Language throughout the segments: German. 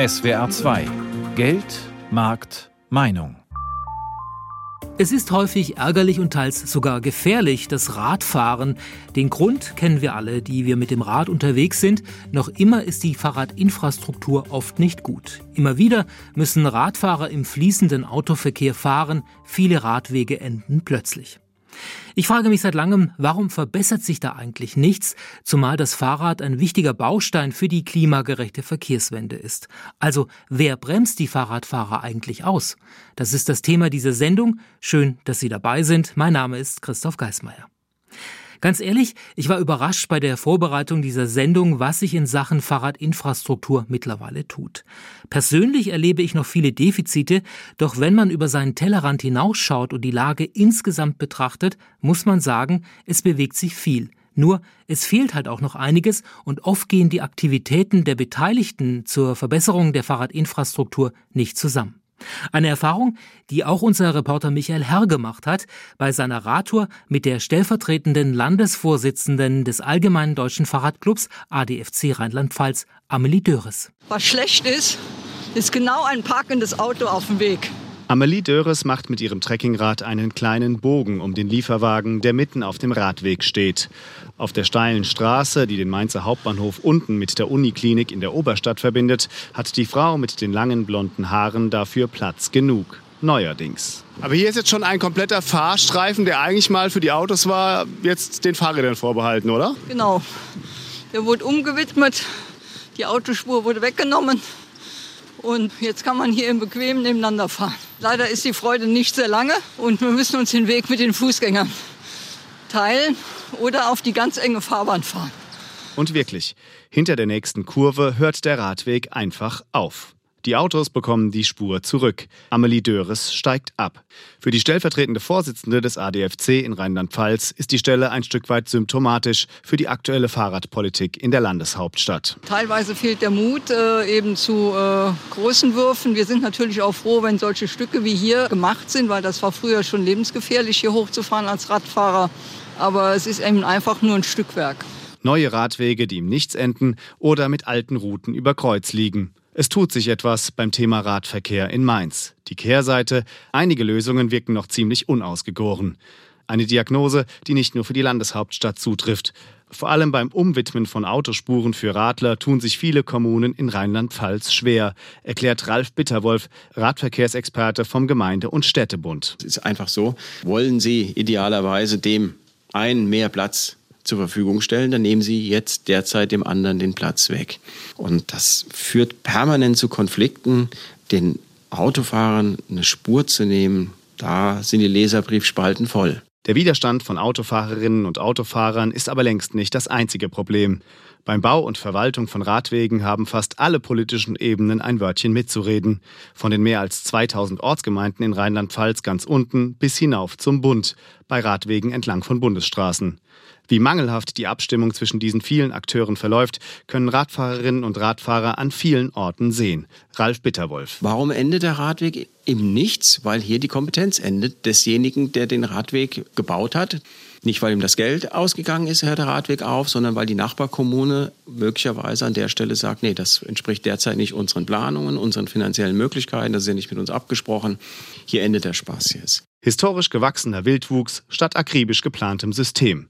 SWR 2 Geld, Markt, Meinung. Es ist häufig ärgerlich und teils sogar gefährlich, das Radfahren. Den Grund kennen wir alle, die wir mit dem Rad unterwegs sind. Noch immer ist die Fahrradinfrastruktur oft nicht gut. Immer wieder müssen Radfahrer im fließenden Autoverkehr fahren. Viele Radwege enden plötzlich. Ich frage mich seit langem, warum verbessert sich da eigentlich nichts, zumal das Fahrrad ein wichtiger Baustein für die klimagerechte Verkehrswende ist. Also wer bremst die Fahrradfahrer eigentlich aus? Das ist das Thema dieser Sendung. Schön, dass Sie dabei sind. Mein Name ist Christoph Geismeier. Ganz ehrlich, ich war überrascht bei der Vorbereitung dieser Sendung, was sich in Sachen Fahrradinfrastruktur mittlerweile tut. Persönlich erlebe ich noch viele Defizite, doch wenn man über seinen Tellerrand hinausschaut und die Lage insgesamt betrachtet, muss man sagen, es bewegt sich viel. Nur, es fehlt halt auch noch einiges und oft gehen die Aktivitäten der Beteiligten zur Verbesserung der Fahrradinfrastruktur nicht zusammen. Eine Erfahrung, die auch unser Reporter Michael Herr gemacht hat bei seiner Radtour mit der stellvertretenden Landesvorsitzenden des Allgemeinen Deutschen Fahrradclubs ADFC Rheinland-Pfalz, Amelie Döres. Was schlecht ist, ist genau ein parkendes Auto auf dem Weg. Amelie Döres macht mit ihrem Trekkingrad einen kleinen Bogen um den Lieferwagen, der mitten auf dem Radweg steht. Auf der steilen Straße, die den Mainzer Hauptbahnhof unten mit der Uniklinik in der Oberstadt verbindet, hat die Frau mit den langen blonden Haaren dafür Platz genug. Neuerdings. Aber hier ist jetzt schon ein kompletter Fahrstreifen, der eigentlich mal für die Autos war, jetzt den Fahrrädern vorbehalten, oder? Genau. Der wurde umgewidmet, die Autospur wurde weggenommen und jetzt kann man hier im Bequem nebeneinander fahren. Leider ist die Freude nicht sehr lange und wir müssen uns den Weg mit den Fußgängern teilen oder auf die ganz enge Fahrbahn fahren. Und wirklich, hinter der nächsten Kurve hört der Radweg einfach auf. Die Autos bekommen die Spur zurück. Amelie Döres steigt ab. Für die stellvertretende Vorsitzende des ADFC in Rheinland-Pfalz ist die Stelle ein Stück weit symptomatisch für die aktuelle Fahrradpolitik in der Landeshauptstadt. Teilweise fehlt der Mut äh, eben zu äh, großen Würfen. Wir sind natürlich auch froh, wenn solche Stücke wie hier gemacht sind, weil das war früher schon lebensgefährlich, hier hochzufahren als Radfahrer. Aber es ist eben einfach nur ein Stückwerk. Neue Radwege, die im Nichts enden oder mit alten Routen über Kreuz liegen. Es tut sich etwas beim Thema Radverkehr in Mainz. Die Kehrseite, einige Lösungen wirken noch ziemlich unausgegoren. Eine Diagnose, die nicht nur für die Landeshauptstadt zutrifft. Vor allem beim Umwidmen von Autospuren für Radler tun sich viele Kommunen in Rheinland-Pfalz schwer, erklärt Ralf Bitterwolf, Radverkehrsexperte vom Gemeinde- und Städtebund. Es ist einfach so, wollen Sie idealerweise dem einen mehr Platz zur Verfügung stellen, dann nehmen sie jetzt derzeit dem anderen den Platz weg. Und das führt permanent zu Konflikten, den Autofahrern eine Spur zu nehmen. Da sind die Leserbriefspalten voll. Der Widerstand von Autofahrerinnen und Autofahrern ist aber längst nicht das einzige Problem. Beim Bau und Verwaltung von Radwegen haben fast alle politischen Ebenen ein Wörtchen mitzureden. Von den mehr als 2000 Ortsgemeinden in Rheinland-Pfalz ganz unten bis hinauf zum Bund, bei Radwegen entlang von Bundesstraßen. Wie mangelhaft die Abstimmung zwischen diesen vielen Akteuren verläuft, können Radfahrerinnen und Radfahrer an vielen Orten sehen. Ralf Bitterwolf. Warum endet der Radweg im Nichts? Weil hier die Kompetenz endet desjenigen, der den Radweg gebaut hat. Nicht, weil ihm das Geld ausgegangen ist, hört der Radweg auf, sondern weil die Nachbarkommune möglicherweise an der Stelle sagt, nee, das entspricht derzeit nicht unseren Planungen, unseren finanziellen Möglichkeiten, das ist ja nicht mit uns abgesprochen. Hier endet der Spaß jetzt. Historisch gewachsener Wildwuchs statt akribisch geplantem System.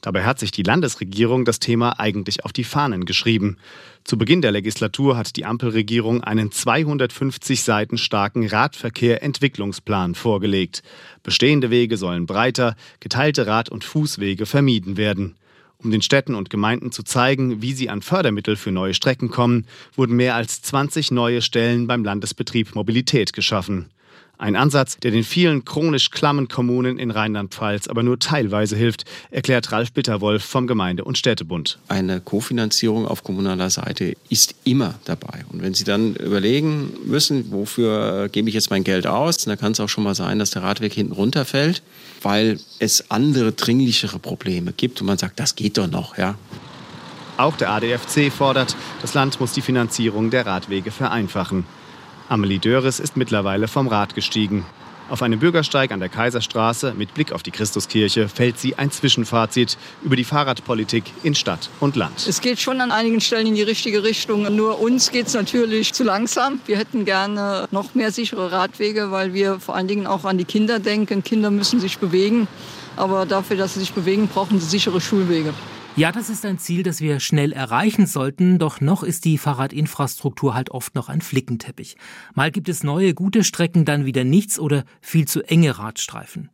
Dabei hat sich die Landesregierung das Thema eigentlich auf die Fahnen geschrieben. Zu Beginn der Legislatur hat die Ampelregierung einen 250 Seiten starken Radverkehr-Entwicklungsplan vorgelegt. Bestehende Wege sollen breiter, geteilte Rad- und Fußwege vermieden werden. Um den Städten und Gemeinden zu zeigen, wie sie an Fördermittel für neue Strecken kommen, wurden mehr als 20 neue Stellen beim Landesbetrieb Mobilität geschaffen. Ein Ansatz, der den vielen chronisch klammen Kommunen in Rheinland-Pfalz aber nur teilweise hilft, erklärt Ralf Bitterwolf vom Gemeinde- und Städtebund. Eine Kofinanzierung auf kommunaler Seite ist immer dabei. Und wenn Sie dann überlegen müssen, wofür gebe ich jetzt mein Geld aus, dann kann es auch schon mal sein, dass der Radweg hinten runterfällt, weil es andere dringlichere Probleme gibt und man sagt, das geht doch noch, ja. Auch der ADFC fordert, das Land muss die Finanzierung der Radwege vereinfachen. Amelie Döris ist mittlerweile vom Rad gestiegen. Auf einem Bürgersteig an der Kaiserstraße mit Blick auf die Christuskirche fällt sie ein Zwischenfazit über die Fahrradpolitik in Stadt und Land. Es geht schon an einigen Stellen in die richtige Richtung. Nur uns geht es natürlich zu langsam. Wir hätten gerne noch mehr sichere Radwege, weil wir vor allen Dingen auch an die Kinder denken. Kinder müssen sich bewegen. Aber dafür, dass sie sich bewegen, brauchen sie sichere Schulwege. Ja, das ist ein Ziel, das wir schnell erreichen sollten, doch noch ist die Fahrradinfrastruktur halt oft noch ein Flickenteppich. Mal gibt es neue, gute Strecken, dann wieder nichts oder viel zu enge Radstreifen.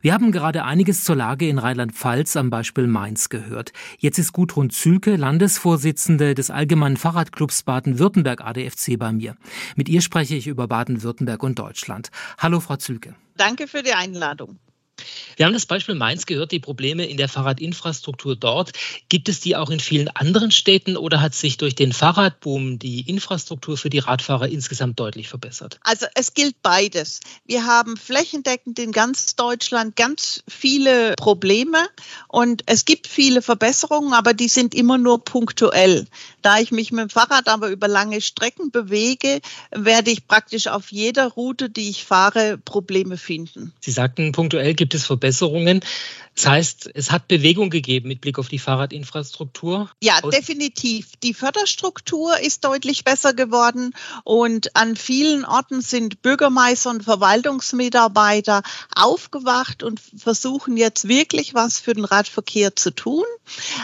Wir haben gerade einiges zur Lage in Rheinland-Pfalz am Beispiel Mainz gehört. Jetzt ist Gudrun Zülke, Landesvorsitzende des Allgemeinen Fahrradclubs Baden-Württemberg ADFC bei mir. Mit ihr spreche ich über Baden-Württemberg und Deutschland. Hallo, Frau Zülke. Danke für die Einladung. Wir haben das Beispiel Mainz gehört, die Probleme in der Fahrradinfrastruktur dort. Gibt es die auch in vielen anderen Städten oder hat sich durch den Fahrradboom die Infrastruktur für die Radfahrer insgesamt deutlich verbessert? Also es gilt beides. Wir haben flächendeckend in ganz Deutschland ganz viele Probleme und es gibt viele Verbesserungen, aber die sind immer nur punktuell. Da ich mich mit dem Fahrrad aber über lange Strecken bewege, werde ich praktisch auf jeder Route, die ich fahre, Probleme finden. Sie sagten, punktuell gibt es Verbesserungen. Das heißt, es hat Bewegung gegeben mit Blick auf die Fahrradinfrastruktur. Ja, definitiv. Die Förderstruktur ist deutlich besser geworden und an vielen Orten sind Bürgermeister und Verwaltungsmitarbeiter aufgewacht und versuchen jetzt wirklich was für den Radverkehr zu tun.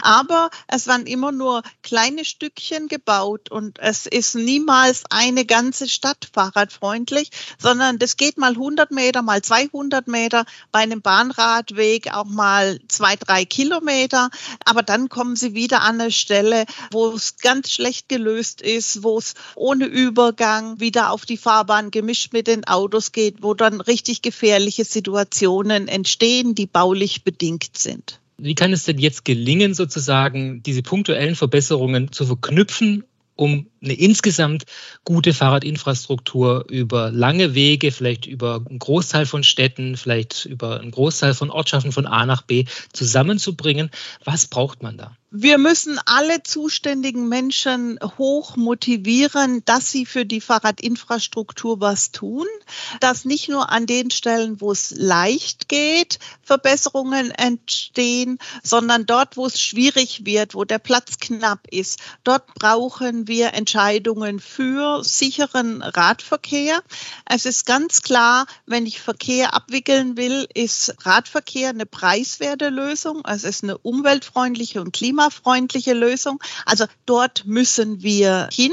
Aber es waren immer nur kleine Stückchen gebaut und es ist niemals eine ganze Stadt fahrradfreundlich, sondern das geht mal 100 Meter, mal 200 Meter, bei einem Bahnradweg auch mal zwei, drei Kilometer. Aber dann kommen sie wieder an eine Stelle, wo es ganz schlecht gelöst ist, wo es ohne Übergang wieder auf die Fahrbahn gemischt mit den Autos geht, wo dann richtig gefährliche Situationen entstehen, die baulich bedingt sind. Wie kann es denn jetzt gelingen, sozusagen diese punktuellen Verbesserungen zu verknüpfen um eine insgesamt gute Fahrradinfrastruktur über lange Wege, vielleicht über einen Großteil von Städten, vielleicht über einen Großteil von Ortschaften von A nach B zusammenzubringen. Was braucht man da? Wir müssen alle zuständigen Menschen hoch motivieren, dass sie für die Fahrradinfrastruktur was tun, dass nicht nur an den Stellen, wo es leicht geht, Verbesserungen entstehen, sondern dort, wo es schwierig wird, wo der Platz knapp ist. Dort brauchen wir Entscheidungen für sicheren Radverkehr. Es ist ganz klar, wenn ich Verkehr abwickeln will, ist Radverkehr eine preiswerte Lösung. Es ist eine umweltfreundliche und klimafreundliche Lösung. Also dort müssen wir hin.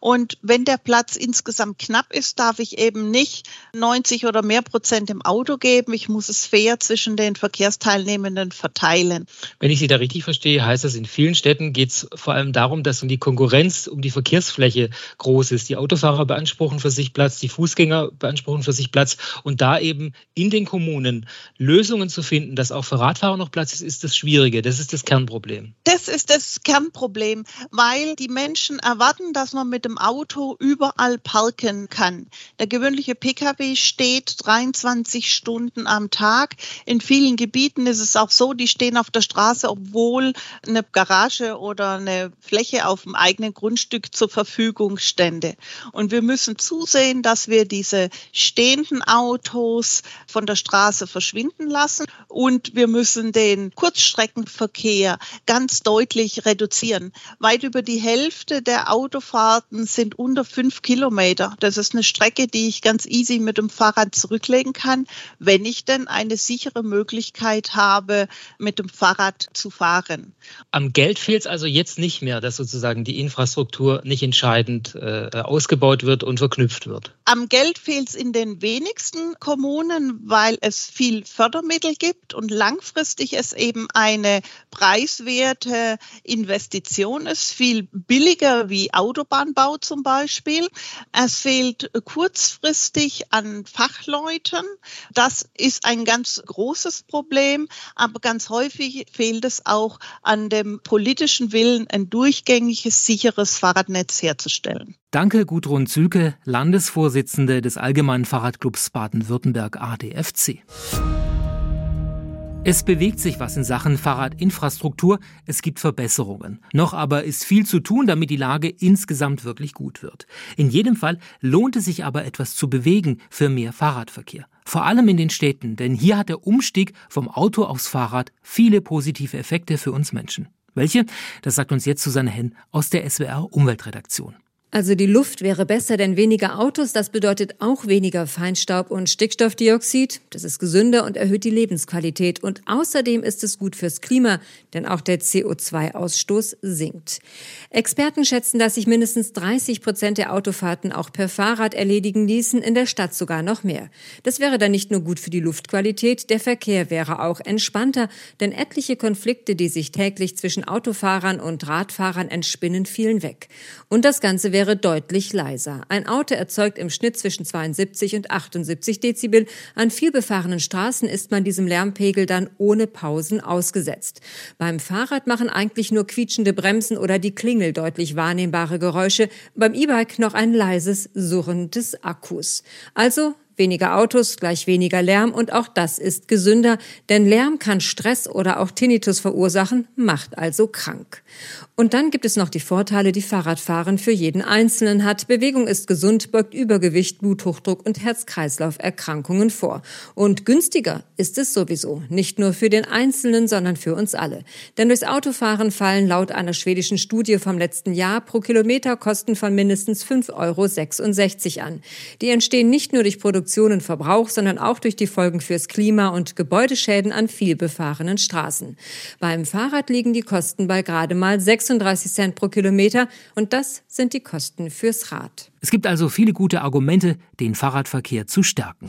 Und wenn der Platz insgesamt knapp ist, darf ich eben nicht 90 oder mehr Prozent im Auto geben. Ich muss es fair zwischen den Verkehrsteilnehmenden verteilen. Wenn ich Sie da richtig verstehe, heißt das, in vielen Städten geht es vor allem darum, dass um die Konkurrenz um die Verkehrsfläche groß ist. Die Autofahrer beanspruchen für sich Platz, die Fußgänger beanspruchen für sich Platz. Und da eben in den Kommunen Lösungen zu finden, dass auch für Radfahrer noch Platz ist, ist das Schwierige. Das ist das Kernproblem. Das ist das Kernproblem, weil die Menschen erwarten, dass man mit dem Auto überall parken kann. Der gewöhnliche Pkw steht 23 Stunden am Tag. In vielen Gebieten ist es auch so, die stehen auf der Straße, obwohl eine Garage oder eine Fläche auf dem eigenen Grundstück zur Verfügung stände. Und wir müssen zusehen, dass wir diese stehenden Autos von der Straße verschwinden lassen und wir müssen den Kurzstreckenverkehr ganz deutlich reduzieren. Weit über die Hälfte der Autofahrten sind unter fünf Kilometer. Das ist eine Strecke, die ich ganz easy mit dem Fahrrad zurücklegen kann, wenn ich denn eine sichere Möglichkeit habe, mit dem Fahrrad zu fahren. Am Geld fehlt es also jetzt nicht mehr, dass sozusagen die Infrastruktur nicht entscheidend äh, ausgebaut wird und verknüpft wird. Am Geld fehlt es in den wenigsten Kommunen, weil es viel Fördermittel gibt und langfristig es eben eine preiswerte Investition ist, viel billiger wie Autobahnbau zum Beispiel. Es fehlt kurzfristig an Fachleuten. Das ist ein ganz großes Problem, aber ganz häufig fehlt es auch an dem politischen Willen, ein durchgängiges, sicheres Fahrradnetz herzustellen. Danke, Gudrun Zülke, Landesvorsitzende des Allgemeinen Fahrradclubs Baden-Württemberg ADFC. Es bewegt sich was in Sachen Fahrradinfrastruktur, es gibt Verbesserungen. Noch aber ist viel zu tun, damit die Lage insgesamt wirklich gut wird. In jedem Fall lohnt es sich aber etwas zu bewegen für mehr Fahrradverkehr. Vor allem in den Städten, denn hier hat der Umstieg vom Auto aufs Fahrrad viele positive Effekte für uns Menschen. Welche? Das sagt uns jetzt Susanne Henn aus der SWR Umweltredaktion. Also die Luft wäre besser, denn weniger Autos, das bedeutet auch weniger Feinstaub und Stickstoffdioxid. Das ist gesünder und erhöht die Lebensqualität. Und außerdem ist es gut fürs Klima, denn auch der CO2-Ausstoß sinkt. Experten schätzen, dass sich mindestens 30 Prozent der Autofahrten auch per Fahrrad erledigen ließen, in der Stadt sogar noch mehr. Das wäre dann nicht nur gut für die Luftqualität, der Verkehr wäre auch entspannter, denn etliche Konflikte, die sich täglich zwischen Autofahrern und Radfahrern entspinnen, fielen weg. Und das Ganze wäre wäre deutlich leiser. Ein Auto erzeugt im Schnitt zwischen 72 und 78 Dezibel. An vielbefahrenen Straßen ist man diesem Lärmpegel dann ohne Pausen ausgesetzt. Beim Fahrrad machen eigentlich nur quietschende Bremsen oder die Klingel deutlich wahrnehmbare Geräusche. Beim E-Bike noch ein leises Surren des Akkus. Also Weniger Autos gleich weniger Lärm und auch das ist gesünder, denn Lärm kann Stress oder auch Tinnitus verursachen, macht also krank. Und dann gibt es noch die Vorteile, die Fahrradfahren für jeden Einzelnen hat. Bewegung ist gesund, beugt Übergewicht, Bluthochdruck und Herz-Kreislauf-Erkrankungen vor. Und günstiger ist es sowieso, nicht nur für den Einzelnen, sondern für uns alle. Denn durchs Autofahren fallen laut einer schwedischen Studie vom letzten Jahr pro Kilometer Kosten von mindestens 5,66 Euro an. Die entstehen nicht nur durch Produktion Produktion und Verbrauch, sondern auch durch die Folgen fürs Klima und Gebäudeschäden an vielbefahrenen Straßen. Beim Fahrrad liegen die Kosten bei gerade mal 36 Cent pro Kilometer und das sind die Kosten fürs Rad. Es gibt also viele gute Argumente, den Fahrradverkehr zu stärken.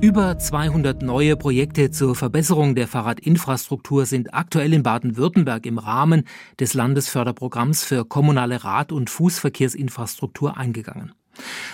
Über 200 neue Projekte zur Verbesserung der Fahrradinfrastruktur sind aktuell in Baden-Württemberg im Rahmen des Landesförderprogramms für kommunale Rad- und Fußverkehrsinfrastruktur eingegangen.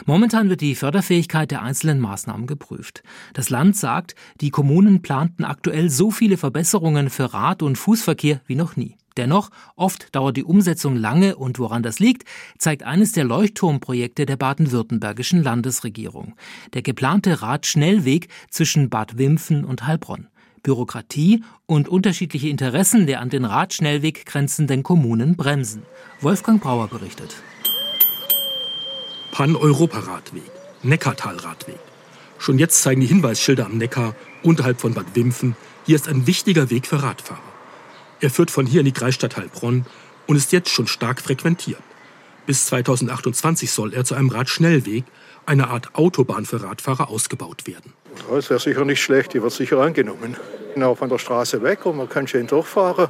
Momentan wird die Förderfähigkeit der einzelnen Maßnahmen geprüft. Das Land sagt, die Kommunen planten aktuell so viele Verbesserungen für Rad- und Fußverkehr wie noch nie. Dennoch, oft dauert die Umsetzung lange und woran das liegt, zeigt eines der Leuchtturmprojekte der baden-württembergischen Landesregierung. Der geplante Radschnellweg zwischen Bad Wimpfen und Heilbronn. Bürokratie und unterschiedliche Interessen der an den Radschnellweg grenzenden Kommunen bremsen. Wolfgang Brauer berichtet. Pan-Europa-Radweg, Neckartal-Radweg. Schon jetzt zeigen die Hinweisschilder am Neckar unterhalb von Bad Wimpfen, hier ist ein wichtiger Weg für Radfahrer. Er führt von hier in die Kreisstadt Heilbronn und ist jetzt schon stark frequentiert. Bis 2028 soll er zu einem Radschnellweg, eine Art Autobahn für Radfahrer, ausgebaut werden. Das wäre sicher nicht schlecht, die wird sicher angenommen. Genau von der Straße weg und man kann schön durchfahren.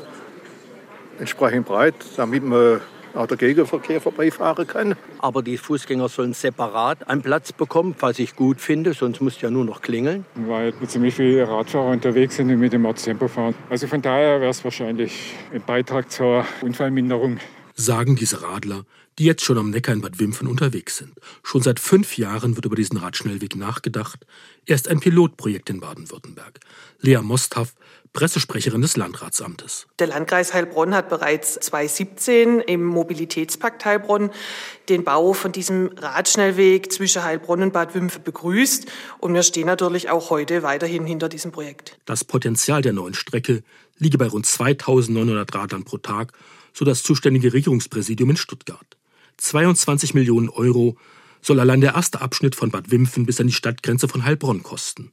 Entsprechend breit, damit man auch der Gegenverkehr vorbeifahren kann. Aber die Fußgänger sollen separat einen Platz bekommen, was ich gut finde, sonst muss ja nur noch klingeln. Weil ziemlich viele Radfahrer unterwegs sind und mit dem Tempo fahren. Also von daher wäre es wahrscheinlich ein Beitrag zur Unfallminderung. Sagen diese Radler, die jetzt schon am Neckar in Bad Wimpfen unterwegs sind. Schon seit fünf Jahren wird über diesen Radschnellweg nachgedacht. Er ist ein Pilotprojekt in Baden-Württemberg. Lea Mosthaff Pressesprecherin des Landratsamtes. Der Landkreis Heilbronn hat bereits 2017 im Mobilitätspakt Heilbronn den Bau von diesem Radschnellweg zwischen Heilbronn und Bad Wimpfen begrüßt. Und wir stehen natürlich auch heute weiterhin hinter diesem Projekt. Das Potenzial der neuen Strecke liege bei rund 2900 Radlern pro Tag, so das zuständige Regierungspräsidium in Stuttgart. 22 Millionen Euro soll allein der erste Abschnitt von Bad Wimpfen bis an die Stadtgrenze von Heilbronn kosten.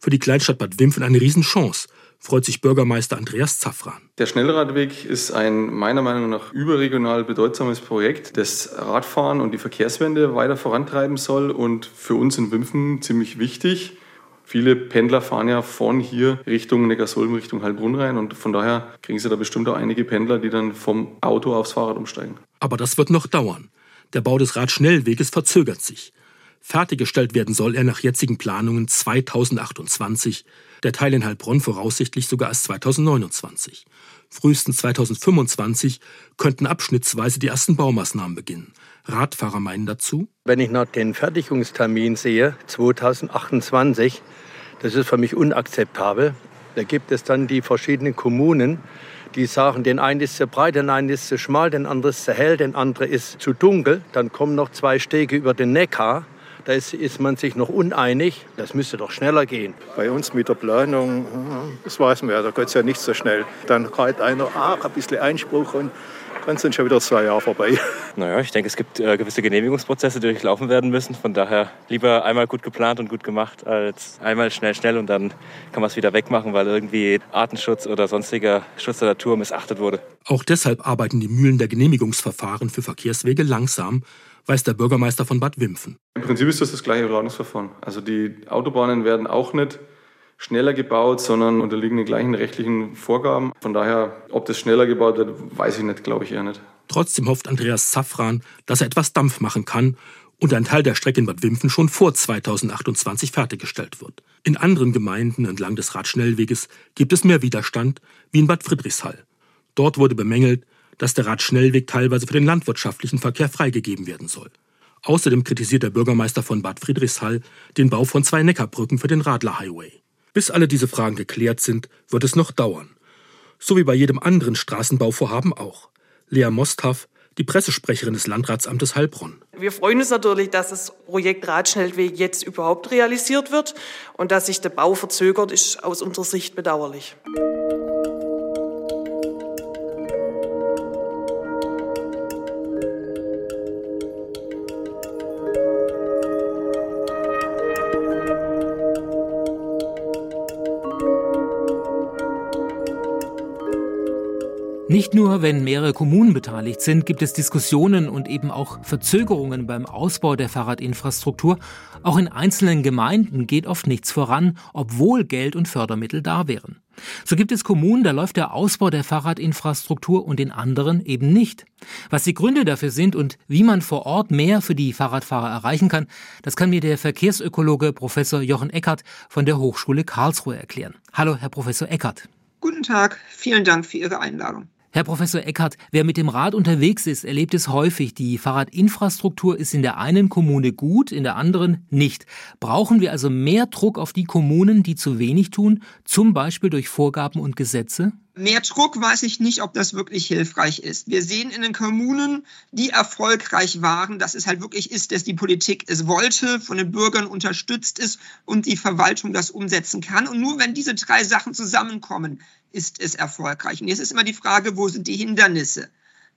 Für die Kleinstadt Bad Wimpfen eine Riesenchance – freut sich Bürgermeister Andreas Zaffran. Der Schnellradweg ist ein meiner Meinung nach überregional bedeutsames Projekt, das Radfahren und die Verkehrswende weiter vorantreiben soll und für uns in Wimpfen ziemlich wichtig. Viele Pendler fahren ja von hier Richtung Neckarsulm, Richtung Heilbrunn rein und von daher kriegen Sie da bestimmt auch einige Pendler, die dann vom Auto aufs Fahrrad umsteigen. Aber das wird noch dauern. Der Bau des Radschnellweges verzögert sich. Fertiggestellt werden soll er nach jetzigen Planungen 2028, der Teil in Heilbronn voraussichtlich sogar erst 2029. Frühestens 2025 könnten abschnittsweise die ersten Baumaßnahmen beginnen. Radfahrer meinen dazu, wenn ich nach den Fertigungstermin sehe, 2028, das ist für mich unakzeptabel. Da gibt es dann die verschiedenen Kommunen, die sagen, den einen ist zu breit, den einen ist zu schmal, den anderen ist zu hell, den anderen ist zu dunkel. Dann kommen noch zwei Stege über den Neckar Da ist, ist man sich noch uneinig. Das müsste doch schneller gehen. Bei uns mit der Planung, das weiß man ja, da geht es ja nicht so schnell. Dann reiht einer, ach, ein bisschen Einspruch und dann sind schon wieder zwei Jahre vorbei. Naja, ich denke, es gibt äh, gewisse Genehmigungsprozesse, die durchlaufen werden müssen. Von daher lieber einmal gut geplant und gut gemacht, als einmal schnell, schnell und dann kann man es wieder wegmachen, weil irgendwie Artenschutz oder sonstiger Schutz der Natur missachtet wurde. Auch deshalb arbeiten die Mühlen der Genehmigungsverfahren für Verkehrswege langsam, weiß der Bürgermeister von Bad Wimpfen. Im Prinzip ist das das gleiche Planungsverfahren. Also die Autobahnen werden auch nicht schneller gebaut, sondern unterliegen den gleichen rechtlichen Vorgaben. Von daher, ob das schneller gebaut wird, weiß ich nicht, glaube ich eher nicht. Trotzdem hofft Andreas Safran, dass er etwas Dampf machen kann und ein Teil der Strecke in Bad Wimpfen schon vor 2028 fertiggestellt wird. In anderen Gemeinden entlang des Radschnellweges gibt es mehr Widerstand, wie in Bad Friedrichshall. Dort wurde bemängelt, dass der Radschnellweg teilweise für den landwirtschaftlichen Verkehr freigegeben werden soll. Außerdem kritisiert der Bürgermeister von Bad Friedrichshall den Bau von zwei Neckarbrücken für den Radler-Highway. Bis alle diese Fragen geklärt sind, wird es noch dauern. So wie bei jedem anderen Straßenbauvorhaben auch. Lea Mosthaff, die Pressesprecherin des Landratsamtes Heilbronn. Wir freuen uns natürlich, dass das Projekt Radschnellweg jetzt überhaupt realisiert wird und dass sich der Bau verzögert, ist aus unserer Sicht bedauerlich. Nicht nur, wenn mehrere Kommunen beteiligt sind, gibt es Diskussionen und eben auch Verzögerungen beim Ausbau der Fahrradinfrastruktur. Auch in einzelnen Gemeinden geht oft nichts voran, obwohl Geld und Fördermittel da wären. So gibt es Kommunen, da läuft der Ausbau der Fahrradinfrastruktur und in anderen eben nicht. Was die Gründe dafür sind und wie man vor Ort mehr für die Fahrradfahrer erreichen kann, das kann mir der Verkehrsökologe Professor Jochen Eckert von der Hochschule Karlsruhe erklären. Hallo, Herr Professor Eckert. Guten Tag, vielen Dank für Ihre Einladung. Herr Professor Eckert, wer mit dem Rad unterwegs ist, erlebt es häufig. Die Fahrradinfrastruktur ist in der einen Kommune gut, in der anderen nicht. Brauchen wir also mehr Druck auf die Kommunen, die zu wenig tun, zum Beispiel durch Vorgaben und Gesetze? Mehr Druck weiß ich nicht, ob das wirklich hilfreich ist. Wir sehen in den Kommunen, die erfolgreich waren, dass es halt wirklich ist, dass die Politik es wollte, von den Bürgern unterstützt ist und die Verwaltung das umsetzen kann. Und nur wenn diese drei Sachen zusammenkommen, ist es erfolgreich. Und jetzt ist immer die Frage, wo sind die Hindernisse?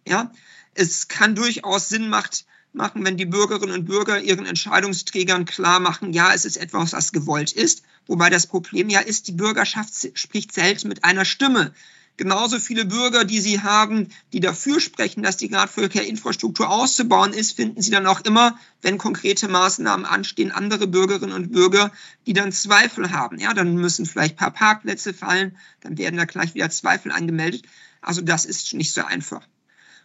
Ja, es kann durchaus Sinn macht, machen, wenn die Bürgerinnen und Bürger ihren Entscheidungsträgern klar machen, ja, es ist etwas, was gewollt ist. Wobei das Problem ja ist, die Bürgerschaft spricht selten mit einer Stimme. Genauso viele Bürger, die sie haben, die dafür sprechen, dass die Radverkehrinfrastruktur auszubauen ist, finden sie dann auch immer, wenn konkrete Maßnahmen anstehen, andere Bürgerinnen und Bürger, die dann Zweifel haben. Ja, dann müssen vielleicht ein paar Parkplätze fallen, dann werden da gleich wieder Zweifel angemeldet. Also das ist nicht so einfach.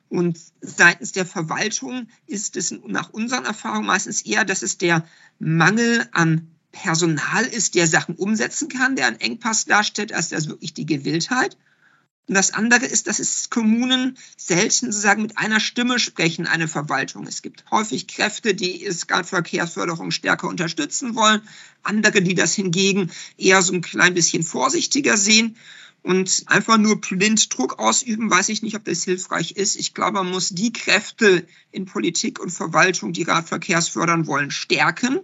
Und seitens der Verwaltung ist es nach unseren Erfahrungen meistens eher, dass es der Mangel an Personal ist, der Sachen umsetzen kann, der einen Engpass darstellt, als das wirklich die Gewilltheit. Und das andere ist, dass es Kommunen selten sozusagen mit einer Stimme sprechen, eine Verwaltung. Es gibt häufig Kräfte, die Verkehrsförderung stärker unterstützen wollen, andere, die das hingegen eher so ein klein bisschen vorsichtiger sehen. Und einfach nur blind Druck ausüben, weiß ich nicht, ob das hilfreich ist. Ich glaube, man muss die Kräfte in Politik und Verwaltung, die Radverkehrs fördern wollen, stärken.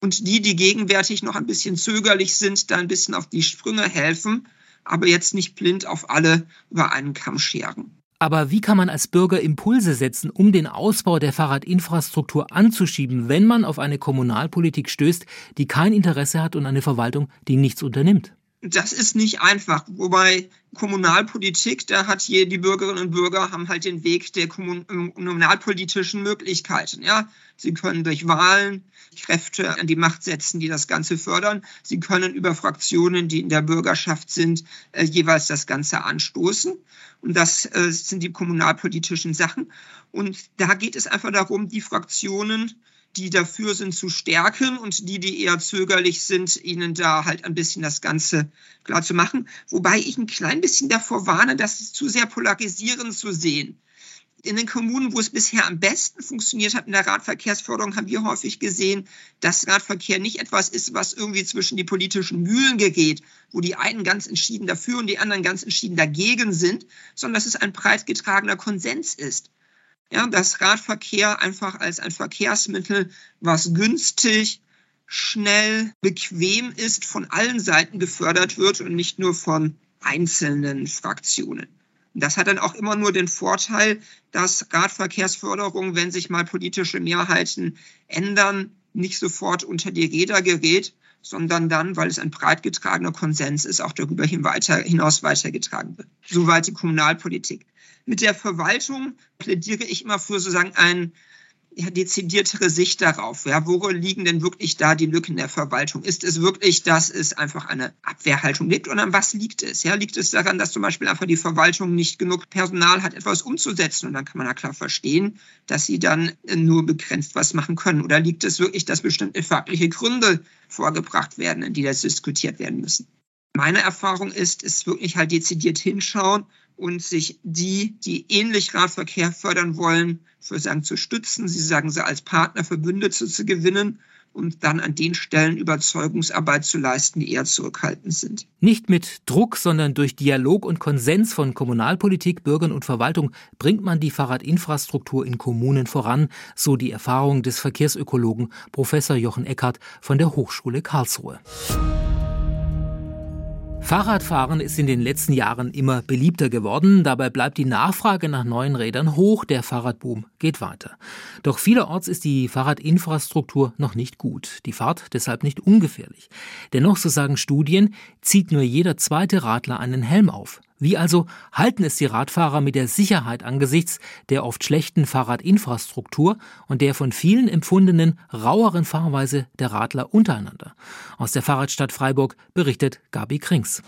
Und die, die gegenwärtig noch ein bisschen zögerlich sind, da ein bisschen auf die Sprünge helfen aber jetzt nicht blind auf alle über einen Kamm scheren. Aber wie kann man als Bürger Impulse setzen, um den Ausbau der Fahrradinfrastruktur anzuschieben, wenn man auf eine Kommunalpolitik stößt, die kein Interesse hat und eine Verwaltung, die nichts unternimmt? Das ist nicht einfach. Wobei Kommunalpolitik, da hat hier die Bürgerinnen und Bürger haben halt den Weg der kommunalpolitischen Möglichkeiten. Ja, sie können durch Wahlen Kräfte an die Macht setzen, die das Ganze fördern. Sie können über Fraktionen, die in der Bürgerschaft sind, äh, jeweils das Ganze anstoßen. Und das äh, sind die kommunalpolitischen Sachen. Und da geht es einfach darum, die Fraktionen die dafür sind, zu stärken und die, die eher zögerlich sind, ihnen da halt ein bisschen das Ganze klar zu machen. Wobei ich ein klein bisschen davor warne, das zu sehr polarisierend zu sehen. In den Kommunen, wo es bisher am besten funktioniert hat in der Radverkehrsförderung, haben wir häufig gesehen, dass Radverkehr nicht etwas ist, was irgendwie zwischen die politischen Mühlen gerät, wo die einen ganz entschieden dafür und die anderen ganz entschieden dagegen sind, sondern dass es ein breit getragener Konsens ist Ja, dass Radverkehr einfach als ein Verkehrsmittel, was günstig, schnell, bequem ist, von allen Seiten gefördert wird und nicht nur von einzelnen Fraktionen. Das hat dann auch immer nur den Vorteil, dass Radverkehrsförderung, wenn sich mal politische Mehrheiten ändern, nicht sofort unter die Räder gerät, sondern dann, weil es ein breit getragener Konsens ist, auch darüber hinaus weitergetragen wird. Soweit die Kommunalpolitik. Mit der Verwaltung plädiere ich immer für sozusagen ein ja, dezidiertere Sicht darauf. Ja, wo liegen denn wirklich da die Lücken der Verwaltung? Ist es wirklich, dass es einfach eine Abwehrhaltung gibt? Und an was liegt es? Ja, liegt es daran, dass zum Beispiel einfach die Verwaltung nicht genug Personal hat, etwas umzusetzen? Und dann kann man ja klar verstehen, dass sie dann nur begrenzt was machen können. Oder liegt es wirklich, dass bestimmte fachliche Gründe vorgebracht werden, in die das diskutiert werden müssen? Meine Erfahrung ist, es wirklich halt dezidiert hinschauen und sich die, die ähnlich Radverkehr fördern wollen, für sagen zu stützen, sie sagen sie als Partner Verbündete zu gewinnen und dann an den Stellen Überzeugungsarbeit zu leisten, die eher zurückhaltend sind. Nicht mit Druck, sondern durch Dialog und Konsens von Kommunalpolitik, Bürgern und Verwaltung bringt man die Fahrradinfrastruktur in Kommunen voran, so die Erfahrung des Verkehrsökologen Professor Jochen Eckert von der Hochschule Karlsruhe. Fahrradfahren ist in den letzten Jahren immer beliebter geworden. Dabei bleibt die Nachfrage nach neuen Rädern hoch. Der Fahrradboom geht weiter. Doch vielerorts ist die Fahrradinfrastruktur noch nicht gut. Die Fahrt deshalb nicht ungefährlich. Dennoch, so sagen Studien, zieht nur jeder zweite Radler einen Helm auf. Wie also halten es die Radfahrer mit der Sicherheit angesichts der oft schlechten Fahrradinfrastruktur und der von vielen empfundenen raueren Fahrweise der Radler untereinander? Aus der Fahrradstadt Freiburg berichtet Gabi Krings.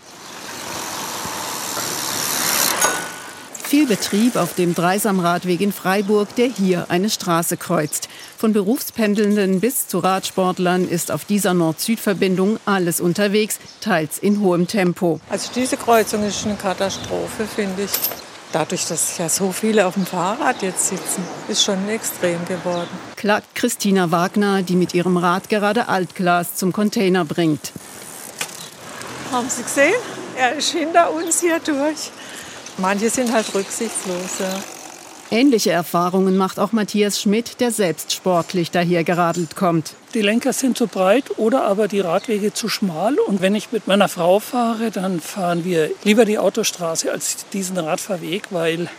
Viel Betrieb auf dem Dreisamradweg in Freiburg, der hier eine Straße kreuzt. Von Berufspendelnden bis zu Radsportlern ist auf dieser Nord-Süd-Verbindung alles unterwegs, teils in hohem Tempo. Also diese Kreuzung ist eine Katastrophe, finde ich. Dadurch, dass ja so viele auf dem Fahrrad jetzt sitzen, ist schon extrem geworden. Klagt Christina Wagner, die mit ihrem Rad gerade Altglas zum Container bringt. Haben Sie gesehen? Er ist hinter uns hier durch. Manche sind halt rücksichtslos. Ja. Ähnliche Erfahrungen macht auch Matthias Schmidt, der selbst sportlich daher geradelt kommt. Die Lenker sind zu breit oder aber die Radwege zu schmal. Und wenn ich mit meiner Frau fahre, dann fahren wir lieber die Autostraße als diesen Radfahrweg, weil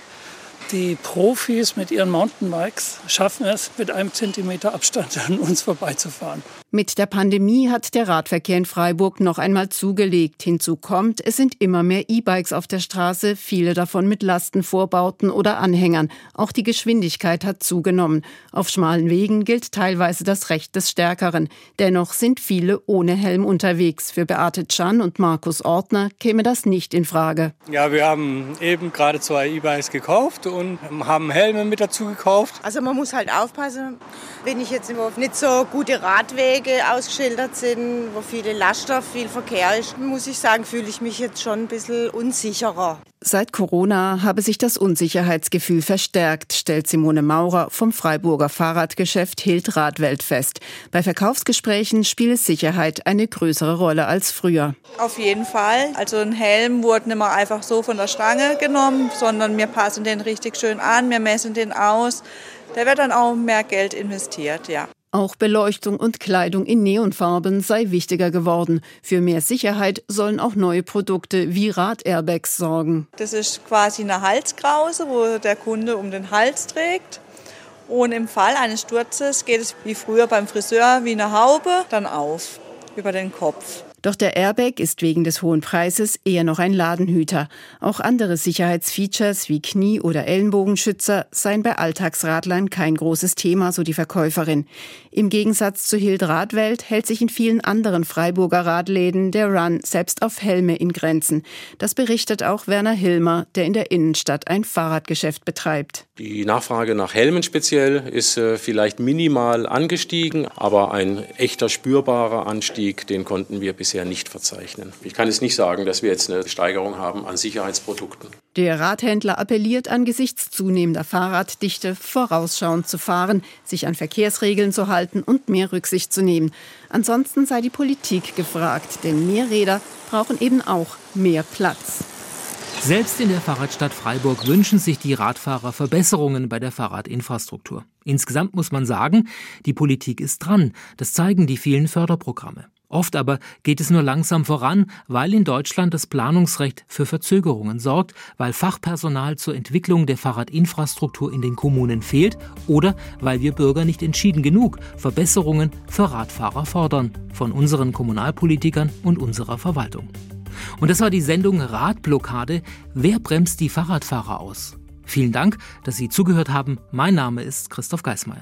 die Profis mit ihren Mountainbikes schaffen es, mit einem Zentimeter Abstand an uns vorbeizufahren. Mit der Pandemie hat der Radverkehr in Freiburg noch einmal zugelegt. Hinzu kommt, es sind immer mehr E-Bikes auf der Straße, viele davon mit Lastenvorbauten oder Anhängern. Auch die Geschwindigkeit hat zugenommen. Auf schmalen Wegen gilt teilweise das Recht des Stärkeren. Dennoch sind viele ohne Helm unterwegs. Für Beate Chan und Markus Ortner käme das nicht in Frage. Ja, wir haben eben gerade zwei E-Bikes gekauft und haben Helme mit dazu gekauft. Also man muss halt aufpassen, wenn ich jetzt nicht so gute Radwege Wege ausgeschildert sind, wo viele Laster, viel Verkehr ist, muss ich sagen, fühle ich mich jetzt schon ein bisschen unsicherer. Seit Corona habe sich das Unsicherheitsgefühl verstärkt, stellt Simone Maurer vom Freiburger Fahrradgeschäft Hild Radwelt fest. Bei Verkaufsgesprächen spielt Sicherheit eine größere Rolle als früher. Auf jeden Fall. Also ein Helm wurde nicht mehr einfach so von der Stange genommen, sondern wir passen den richtig schön an, wir messen den aus. Da wird dann auch mehr Geld investiert, ja. Auch Beleuchtung und Kleidung in Neonfarben sei wichtiger geworden. Für mehr Sicherheit sollen auch neue Produkte wie Radairbags sorgen. Das ist quasi eine Halskrause, wo der Kunde um den Hals trägt. Und im Fall eines Sturzes geht es wie früher beim Friseur wie eine Haube dann auf über den Kopf. Doch der Airbag ist wegen des hohen Preises eher noch ein Ladenhüter. Auch andere Sicherheitsfeatures wie Knie- oder Ellenbogenschützer seien bei Alltagsradlern kein großes Thema, so die Verkäuferin. Im Gegensatz zu Hild Radwelt hält sich in vielen anderen Freiburger Radläden der Run selbst auf Helme in Grenzen. Das berichtet auch Werner Hilmer, der in der Innenstadt ein Fahrradgeschäft betreibt. Die Nachfrage nach Helmen speziell ist äh, vielleicht minimal angestiegen, aber ein echter spürbarer Anstieg, den konnten wir bisher bisher nicht verzeichnen. Ich kann es nicht sagen, dass wir jetzt eine Steigerung haben an Sicherheitsprodukten. Der Radhändler appelliert angesichts zunehmender Fahrraddichte vorausschauend zu fahren, sich an Verkehrsregeln zu halten und mehr Rücksicht zu nehmen. Ansonsten sei die Politik gefragt, denn mehr Räder brauchen eben auch mehr Platz. Selbst in der Fahrradstadt Freiburg wünschen sich die Radfahrer Verbesserungen bei der Fahrradinfrastruktur. Insgesamt muss man sagen, die Politik ist dran. Das zeigen die vielen Förderprogramme. Oft aber geht es nur langsam voran, weil in Deutschland das Planungsrecht für Verzögerungen sorgt, weil Fachpersonal zur Entwicklung der Fahrradinfrastruktur in den Kommunen fehlt oder weil wir Bürger nicht entschieden genug Verbesserungen für Radfahrer fordern von unseren Kommunalpolitikern und unserer Verwaltung. Und das war die Sendung Radblockade. Wer bremst die Fahrradfahrer aus? Vielen Dank, dass Sie zugehört haben. Mein Name ist Christoph Geismeier.